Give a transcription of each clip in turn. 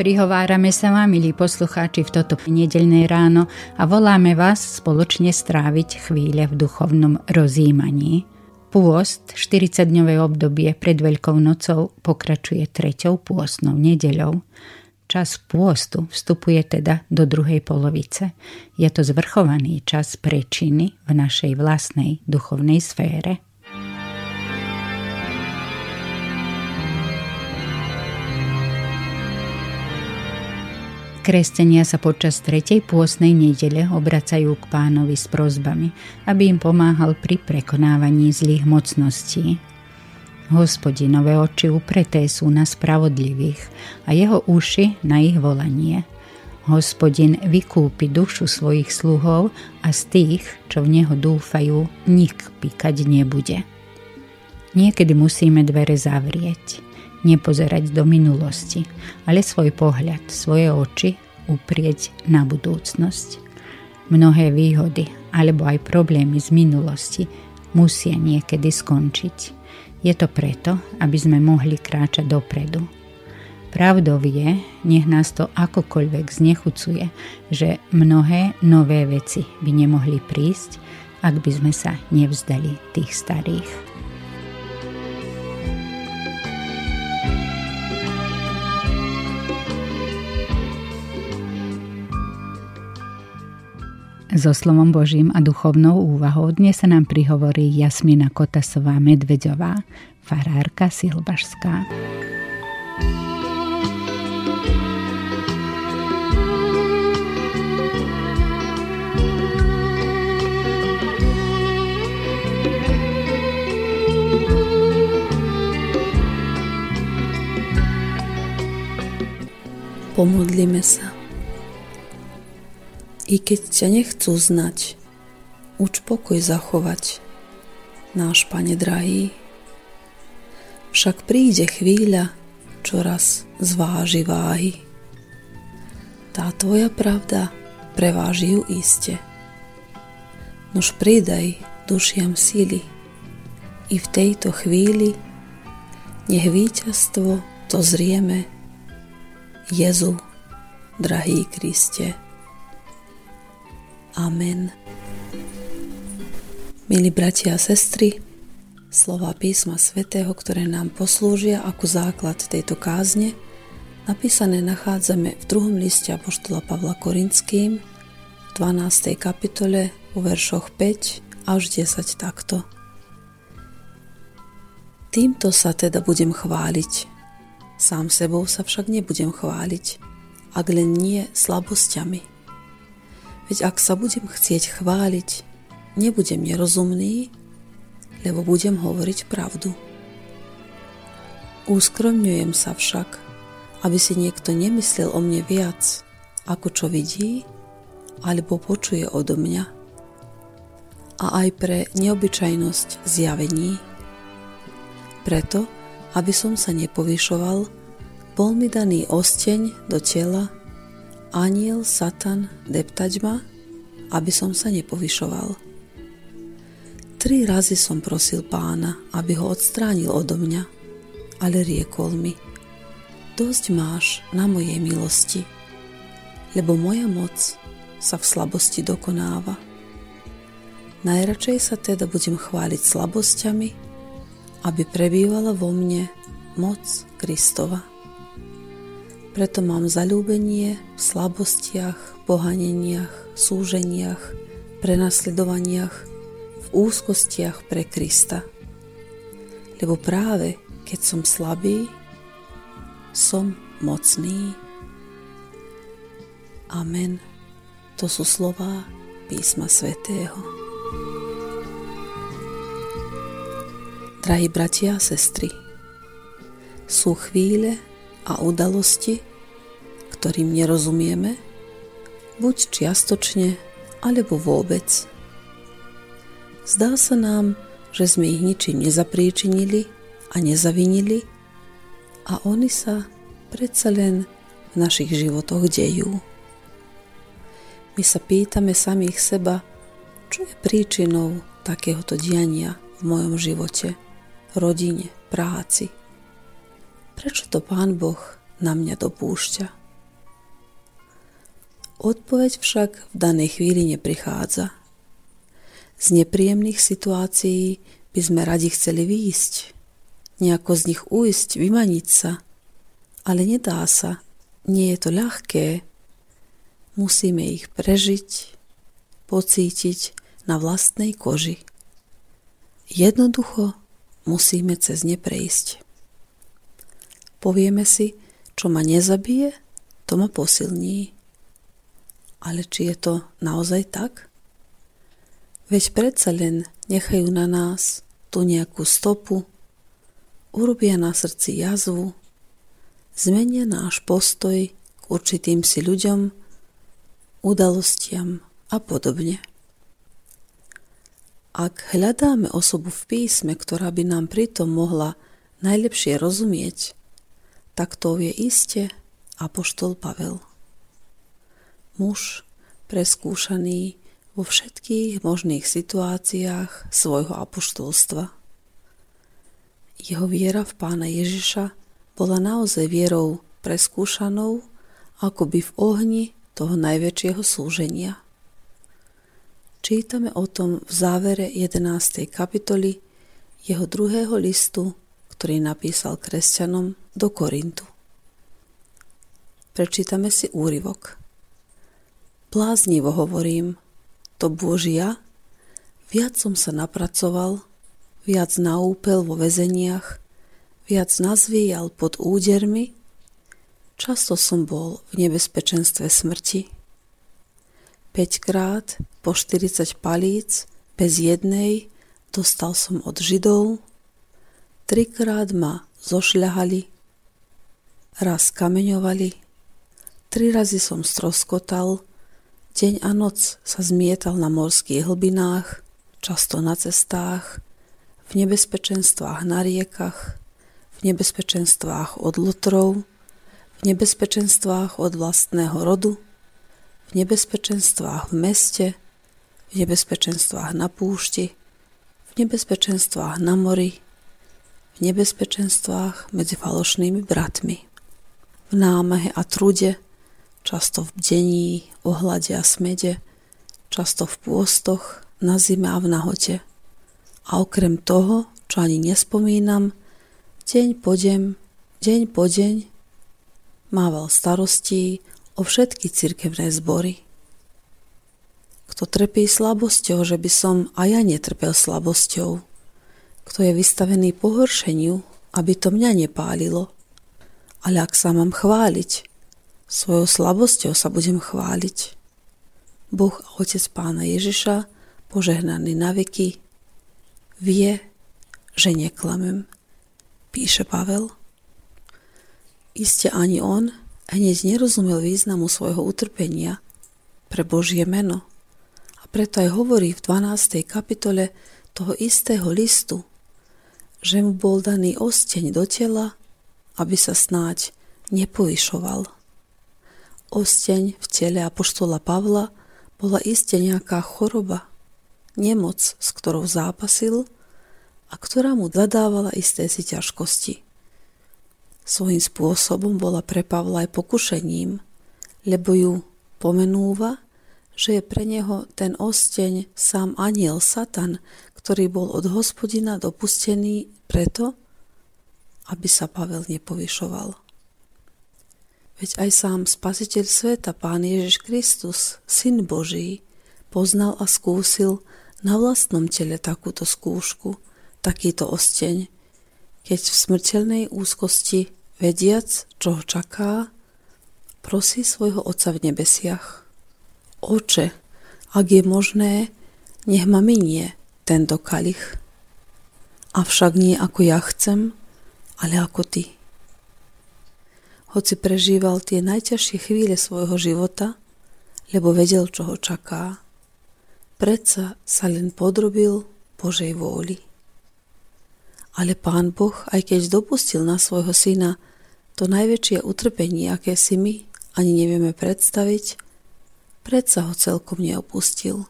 Prihovárame sa vám, milí poslucháči, v toto nedeľné ráno a voláme vás spoločne stráviť chvíle v duchovnom rozjímaní. Pôst, 40-dňové obdobie pred Veľkou nocou, pokračuje treťou pôstnou nedeľou. Čas pôstu vstupuje teda do druhej polovice. Je to zvrchovaný čas prečiny v našej vlastnej duchovnej sfére. Kresťania sa počas tretej pôsnej nedele obracajú k pánovi s prozbami, aby im pomáhal pri prekonávaní zlých mocností. Hospodinové oči upreté sú na spravodlivých a jeho uši na ich volanie. Hospodin vykúpi dušu svojich sluhov a z tých, čo v neho dúfajú, nik píkať nebude. Niekedy musíme dvere zavrieť – nepozerať do minulosti, ale svoj pohľad, svoje oči uprieť na budúcnosť. Mnohé výhody alebo aj problémy z minulosti musia niekedy skončiť. Je to preto, aby sme mohli kráčať dopredu. Pravdou je, nech nás to akokoľvek znechucuje, že mnohé nové veci by nemohli prísť, ak by sme sa nevzdali tých starých. So slovom Božím a duchovnou úvahou dnes sa nám prihovorí Jasmina Kotasová Medvedová, farárka Silbašská. Pomodlíme sa. I keď ťa nechcú znať, uč pokoj zachovať, náš Pane drahý. Však príde chvíľa, čoraz zváži váhy. Tá tvoja pravda preváži ju iste. Nož pridaj dušiam síly i v tejto chvíli nech víťazstvo to zrieme. Jezu, drahý Kriste. Amen. Milí bratia a sestry, slova písma svätého, ktoré nám poslúžia ako základ tejto kázne, napísané nachádzame v druhom liste Apoštola Pavla Korinským v 12. kapitole u veršoch 5 až 10 takto. Týmto sa teda budem chváliť. Sám sebou sa však nebudem chváliť, ak len nie slabosťami Veď ak sa budem chcieť chváliť, nebudem nerozumný, lebo budem hovoriť pravdu. Úskromňujem sa však, aby si niekto nemyslel o mne viac, ako čo vidí, alebo počuje odo mňa. A aj pre neobyčajnosť zjavení. Preto, aby som sa nepovyšoval, bol mi daný osteň do tela aniel Satan deptať ma, aby som sa nepovyšoval. Tri razy som prosil pána, aby ho odstránil odo mňa, ale riekol mi, dosť máš na mojej milosti, lebo moja moc sa v slabosti dokonáva. Najradšej sa teda budem chváliť slabosťami, aby prebývala vo mne moc Kristova. Preto mám zalúbenie v slabostiach, pohaneniach, súženiach, prenasledovaniach, v úzkostiach pre Krista. Lebo práve keď som slabý, som mocný. Amen. To sú slova písma svätého. Drahí bratia a sestry, sú chvíle, a udalosti, ktorým nerozumieme, buď čiastočne alebo vôbec. Zdá sa nám, že sme ich ničím nezapríčinili a nezavinili a oni sa predsa len v našich životoch dejú. My sa pýtame samých seba, čo je príčinou takéhoto diania v mojom živote, rodine, práci. Prečo to Pán Boh na mňa dopúšťa? Odpoveď však v danej chvíli neprichádza – z nepríjemných situácií by sme radi chceli výjsť, nejako z nich ujsť, vymaniť sa, ale nedá sa, nie je to ľahké. Musíme ich prežiť, pocítiť na vlastnej koži. Jednoducho musíme cez ne prejsť. Povieme si, čo ma nezabije, to ma posilní. Ale či je to naozaj tak? Veď predsa len nechajú na nás tu nejakú stopu, urobia na srdci jazvu, zmenia náš postoj k určitým si ľuďom, udalostiam a podobne. Ak hľadáme osobu v písme, ktorá by nám pritom mohla najlepšie rozumieť, tak to je iste Apoštol Pavel. Muž preskúšaný vo všetkých možných situáciách svojho apoštolstva. Jeho viera v pána Ježiša bola naozaj vierou preskúšanou, by v ohni toho najväčšieho slúženia. Čítame o tom v závere 11. kapitoly jeho druhého listu, ktorý napísal kresťanom do Korintu. Prečítame si úryvok. Bláznivo hovorím, to Božia, viac som sa napracoval, viac naúpel vo väzeniach, viac nazvíjal pod údermi, často som bol v nebezpečenstve smrti. 5 krát po 40 palíc bez jednej dostal som od Židov, trikrát ma zošľahali, raz kameňovali, tri razy som stroskotal, Deň a noc sa zmietal na morských hlbinách, často na cestách, v nebezpečenstvách na riekach, v nebezpečenstvách od lotrov, v nebezpečenstvách od vlastného rodu, v nebezpečenstvách v meste, v nebezpečenstvách na púšti, v nebezpečenstvách na mori, v nebezpečenstvách medzi falošnými bratmi, v námahe a trude, často v bdení, ohlade a smede, často v pôstoch, na zime a v nahote. A okrem toho, čo ani nespomínam, deň po deň, deň po deň, mával starostí o všetky cirkevné zbory. Kto trpí slabosťou, že by som aj ja netrpel slabosťou. Kto je vystavený pohoršeniu, aby to mňa nepálilo. Ale ak sa mám chváliť, Svojou slabosťou sa budem chváliť. Boh a Otec Pána Ježiša, požehnaný na veky, vie, že neklamem, píše Pavel. Iste ani on hneď nerozumel významu svojho utrpenia pre Božie meno a preto aj hovorí v 12. kapitole toho istého listu, že mu bol daný osteň do tela, aby sa snáď nepovyšoval osteň v tele apoštola Pavla bola iste nejaká choroba, nemoc, s ktorou zápasil a ktorá mu zadávala isté si ťažkosti. Svojím spôsobom bola pre Pavla aj pokušením, lebo ju pomenúva, že je pre neho ten osteň sám aniel Satan, ktorý bol od hospodina dopustený preto, aby sa Pavel nepovyšoval. Veď aj sám Spasiteľ sveta, Pán Ježiš Kristus, Syn Boží, poznal a skúsil na vlastnom tele takúto skúšku, takýto osteň, keď v smrteľnej úzkosti, vediac, čo ho čaká, prosí svojho Otca v nebesiach. Oče, ak je možné, nech ma minie tento kalich. Avšak nie ako ja chcem, ale ako ty hoci prežíval tie najťažšie chvíle svojho života, lebo vedel, čo ho čaká. predsa sa len podrobil Božej vôli. Ale pán Boh, aj keď dopustil na svojho syna to najväčšie utrpenie, aké si my ani nevieme predstaviť, predsa ho celkom neopustil.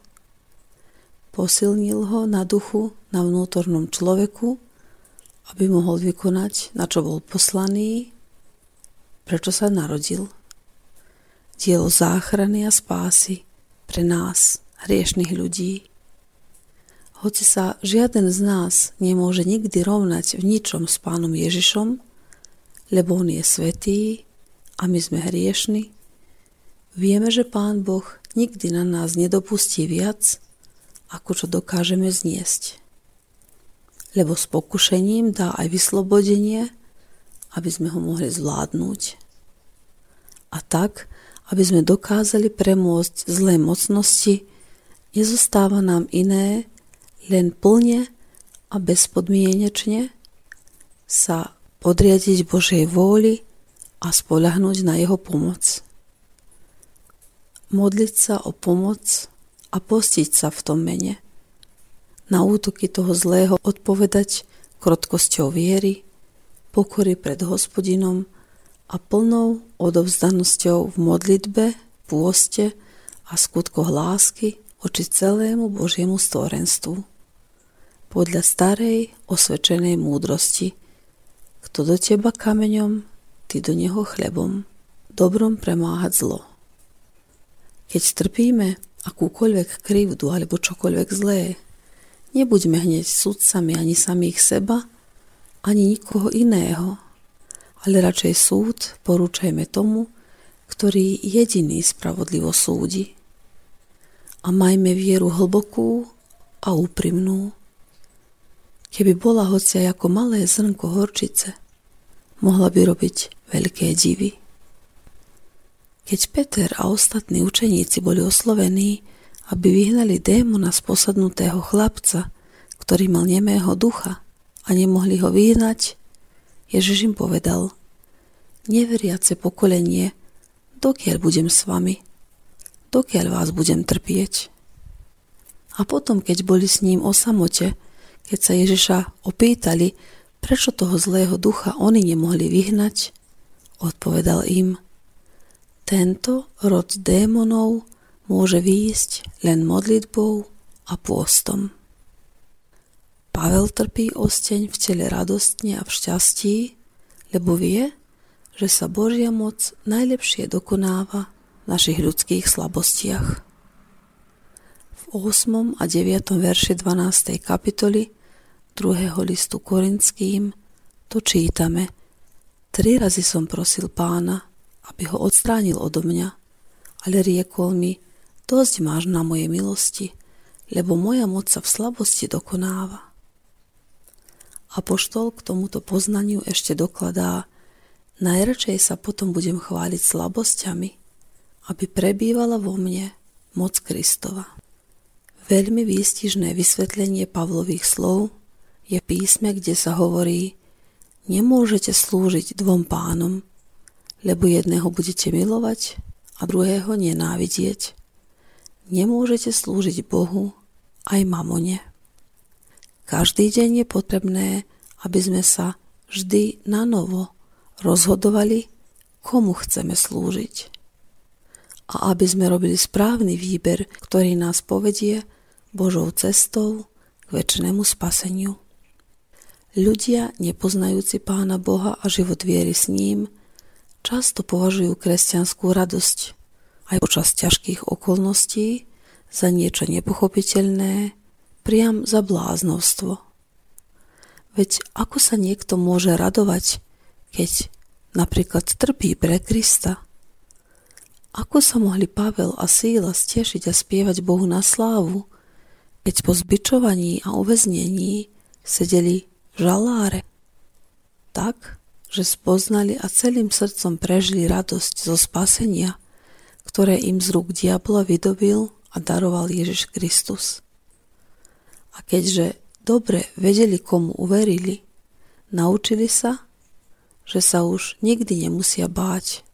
Posilnil ho na duchu, na vnútornom človeku, aby mohol vykonať, na čo bol poslaný, prečo sa narodil. Dielo záchrany a spásy pre nás, hriešných ľudí. Hoci sa žiaden z nás nemôže nikdy rovnať v ničom s pánom Ježišom, lebo on je svetý a my sme hriešni, vieme, že pán Boh nikdy na nás nedopustí viac, ako čo dokážeme zniesť. Lebo s pokušením dá aj vyslobodenie, aby sme ho mohli zvládnuť. A tak, aby sme dokázali premôcť zlé mocnosti, nezostáva nám iné, len plne a bezpodmienečne sa podriadiť Božej vôli a spolahnúť na Jeho pomoc. Modliť sa o pomoc a postiť sa v tom mene. Na útoky toho zlého odpovedať krotkosťou viery, pokory pred hospodinom a plnou odovzdanosťou v modlitbe, pôste a skutkoch lásky oči celému Božiemu stvorenstvu podľa starej osvedčenej múdrosti. Kto do teba kameňom, ty do neho chlebom, dobrom premáhať zlo. Keď trpíme akúkoľvek krivdu alebo čokoľvek zlé, nebuďme hneď sudcami ani samých seba, ani nikoho iného, ale radšej súd porúčajme tomu, ktorý jediný spravodlivo súdi. A majme vieru hlbokú a úprimnú, Keby bola hocia ako malé zrnko horčice, mohla by robiť veľké divy. Keď Peter a ostatní učeníci boli oslovení, aby vyhnali démona z posadnutého chlapca, ktorý mal nemého ducha a nemohli ho vyhnať, Ježiš im povedal, neveriace pokolenie, dokiaľ budem s vami, dokiaľ vás budem trpieť. A potom, keď boli s ním o samote, keď sa Ježiša opýtali, prečo toho zlého ducha oni nemohli vyhnať, odpovedal im, tento rod démonov môže výjsť len modlitbou a pôstom. Pavel trpí osteň v tele radostne a v šťastí, lebo vie, že sa Božia moc najlepšie dokonáva v našich ľudských slabostiach. V 8. a 9. verši 12. kapitoly druhého listu Korinským to čítame. Tri razy som prosil pána, aby ho odstránil odo mňa, ale riekol mi, dosť máš na moje milosti, lebo moja moc sa v slabosti dokonáva. Apoštol k tomuto poznaniu ešte dokladá, najradšej sa potom budem chváliť slabosťami, aby prebývala vo mne moc Kristova. Veľmi výstižné vysvetlenie Pavlových slov je písme, kde sa hovorí nemôžete slúžiť dvom pánom, lebo jedného budete milovať a druhého nenávidieť. Nemôžete slúžiť Bohu aj mamone. Každý deň je potrebné, aby sme sa vždy na novo rozhodovali, komu chceme slúžiť. A aby sme robili správny výber, ktorý nás povedie Božou cestou k väčšnému spaseniu. Ľudia, nepoznajúci Pána Boha a život viery s ním, často považujú kresťanskú radosť aj počas ťažkých okolností za niečo nepochopiteľné, priam za bláznostvo. Veď ako sa niekto môže radovať, keď napríklad trpí pre Krista? Ako sa mohli Pavel a Síla stešiť a spievať Bohu na slávu, keď po zbičovaní a uväznení sedeli žaláre, tak, že spoznali a celým srdcom prežili radosť zo spasenia, ktoré im z rúk diabla vydobil a daroval Ježiš Kristus. A keďže dobre vedeli, komu uverili, naučili sa, že sa už nikdy nemusia báť.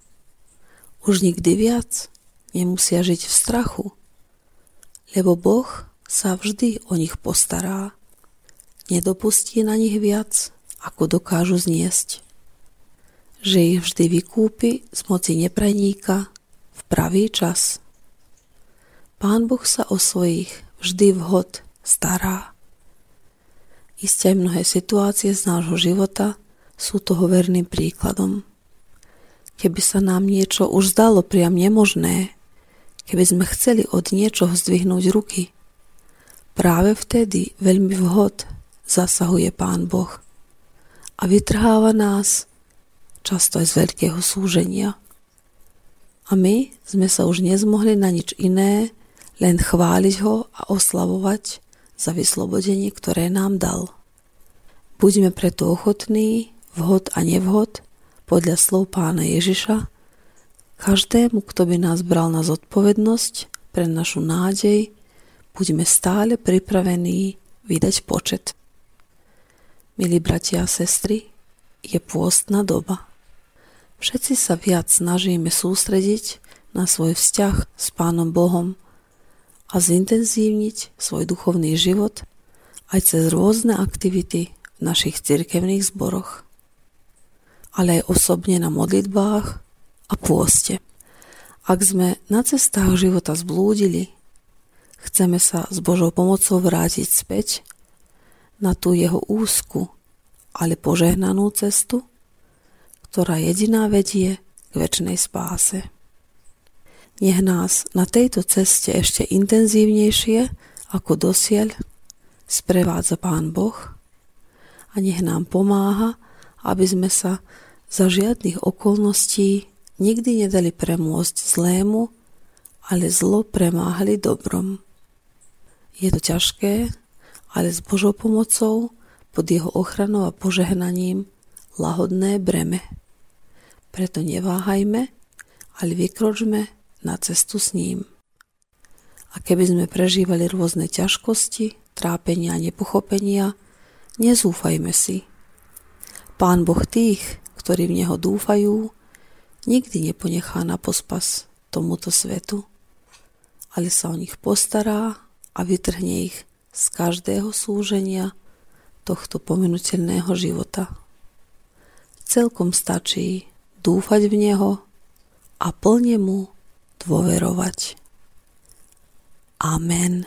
Už nikdy viac nemusia žiť v strachu, lebo Boh sa vždy o nich postará. Nedopustí na nich viac, ako dokážu zniesť. Že ich vždy vykúpi z moci nepreníka v pravý čas. Pán Boh sa o svojich vždy vhod stará. Isté mnohé situácie z nášho života sú toho verným príkladom. Keby sa nám niečo už zdalo priam nemožné, keby sme chceli od niečoho zdvihnúť ruky, práve vtedy veľmi vhod zasahuje Pán Boh a vytrháva nás často aj z veľkého súženia. A my sme sa už nezmohli na nič iné, len chváliť ho a oslavovať za vyslobodenie, ktoré nám dal. Buďme preto ochotní, vhod a nevhod, podľa slov pána Ježiša, každému, kto by nás bral na zodpovednosť pre našu nádej, buďme stále pripravení vydať počet. Milí bratia a sestry, je pôstna doba. Všetci sa viac snažíme sústrediť na svoj vzťah s Pánom Bohom a zintenzívniť svoj duchovný život aj cez rôzne aktivity v našich cirkevných zboroch, ale aj osobne na modlitbách a pôste. Ak sme na cestách života zblúdili, chceme sa s Božou pomocou vrátiť späť na tú jeho úzku, ale požehnanú cestu, ktorá jediná vedie k väčšnej spáse. Nech nás na tejto ceste ešte intenzívnejšie ako dosiaľ sprevádza Pán Boh a nech nám pomáha, aby sme sa za žiadnych okolností nikdy nedali premôcť zlému, ale zlo premáhali dobrom. Je to ťažké, ale s Božou pomocou, pod jeho ochranou a požehnaním, lahodné breme. Preto neváhajme, ale vykročme na cestu s ním. A keby sme prežívali rôzne ťažkosti, trápenia a nepochopenia, nezúfajme si. Pán Boh tých, ktorí v Neho dúfajú, nikdy neponechá na pospas tomuto svetu, ale sa o nich postará a vytrhne ich z každého súženia tohto pomenutelného života. Celkom stačí dúfať v Neho a plne mu dôverovať. Amen.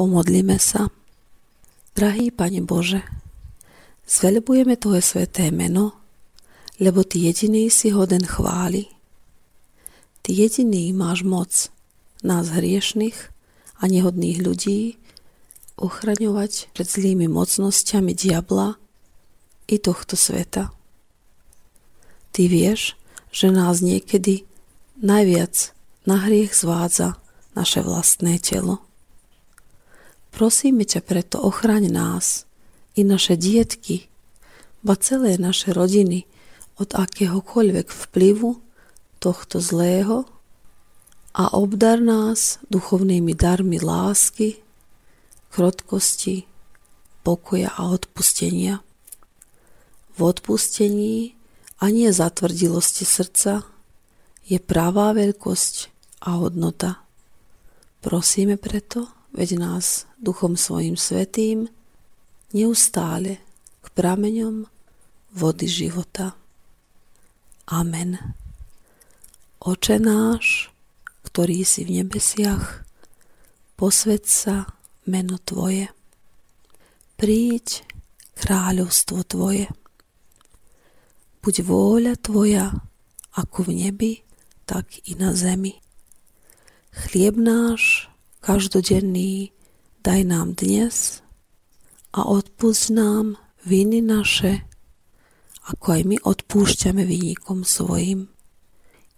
Pomodlíme sa. Drahý Pane Bože, zveľbujeme Tvoje sveté meno, lebo Ty jediný si hoden chváli. Ty jediný máš moc nás hriešných a nehodných ľudí ochraňovať pred zlými mocnosťami diabla i tohto sveta. Ty vieš, že nás niekedy najviac na hriech zvádza naše vlastné telo. Prosíme ťa preto ochraň nás i naše dietky, ba celé naše rodiny od akéhokoľvek vplyvu tohto zlého a obdar nás duchovnými darmi lásky, krotkosti, pokoja a odpustenia. V odpustení a nie zatvrdilosti srdca je pravá veľkosť a hodnota. Prosíme preto, veď nás Duchom svojim svetým neustále k prameňom vody života. Amen. Oče náš, ktorý si v nebesiach, posved sa, meno Tvoje. Príď kráľovstvo Tvoje. Buď vôľa Tvoja ako v nebi, tak i na zemi. Chlieb náš každodenný daj nám dnes a odpúsť nám viny naše, ako aj my odpúšťame vynikom svojim.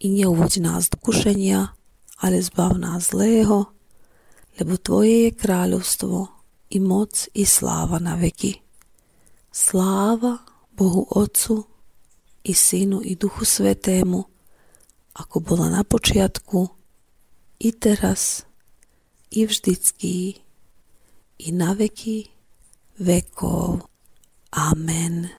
I neuvoď nás do kušenia, ale zbav nás zlého, lebo Tvoje je kráľovstvo, i moc, i sláva na veky. Sláva Bohu Otcu, i Synu, i Duchu Svetému, ako bola na počiatku, i teraz, i vždycky, i na veky vekov. Amen.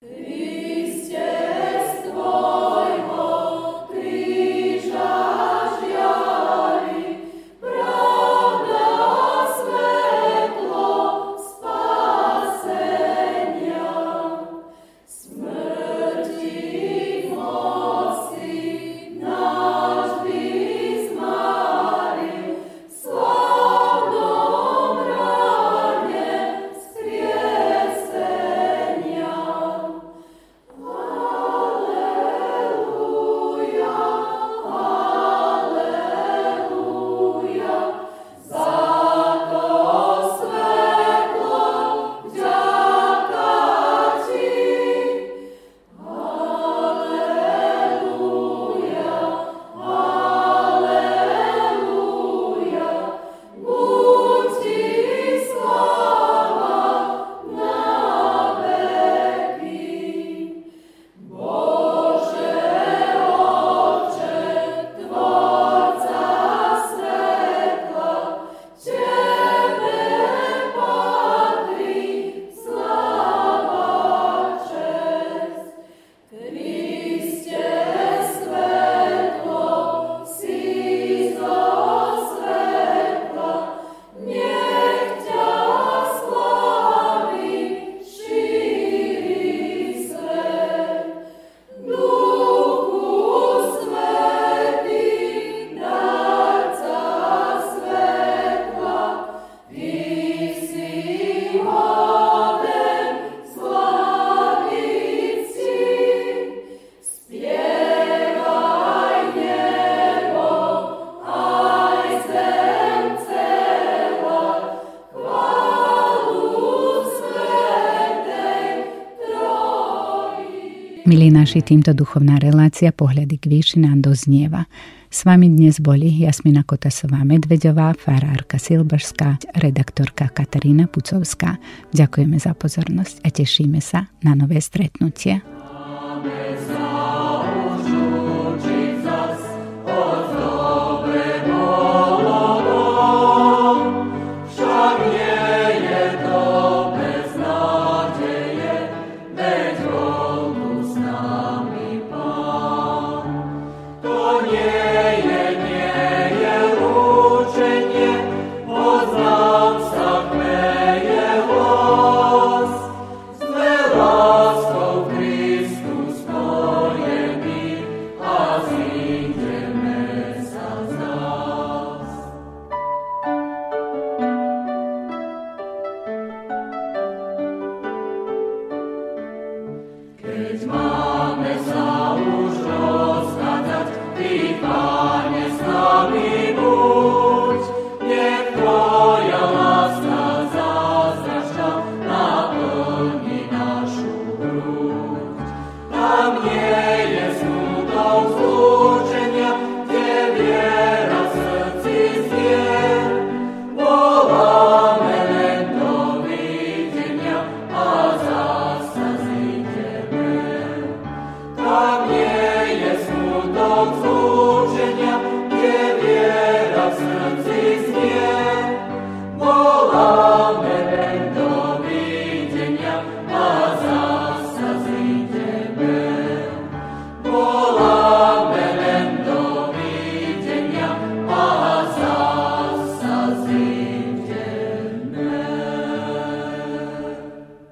Milí naši, týmto duchovná relácia Pohľady k výši nám doznieva. S vami dnes boli Jasmina Kotasová Medvedová, farárka Silbašská, redaktorka Katarína Pucovská. Ďakujeme za pozornosť a tešíme sa na nové stretnutie.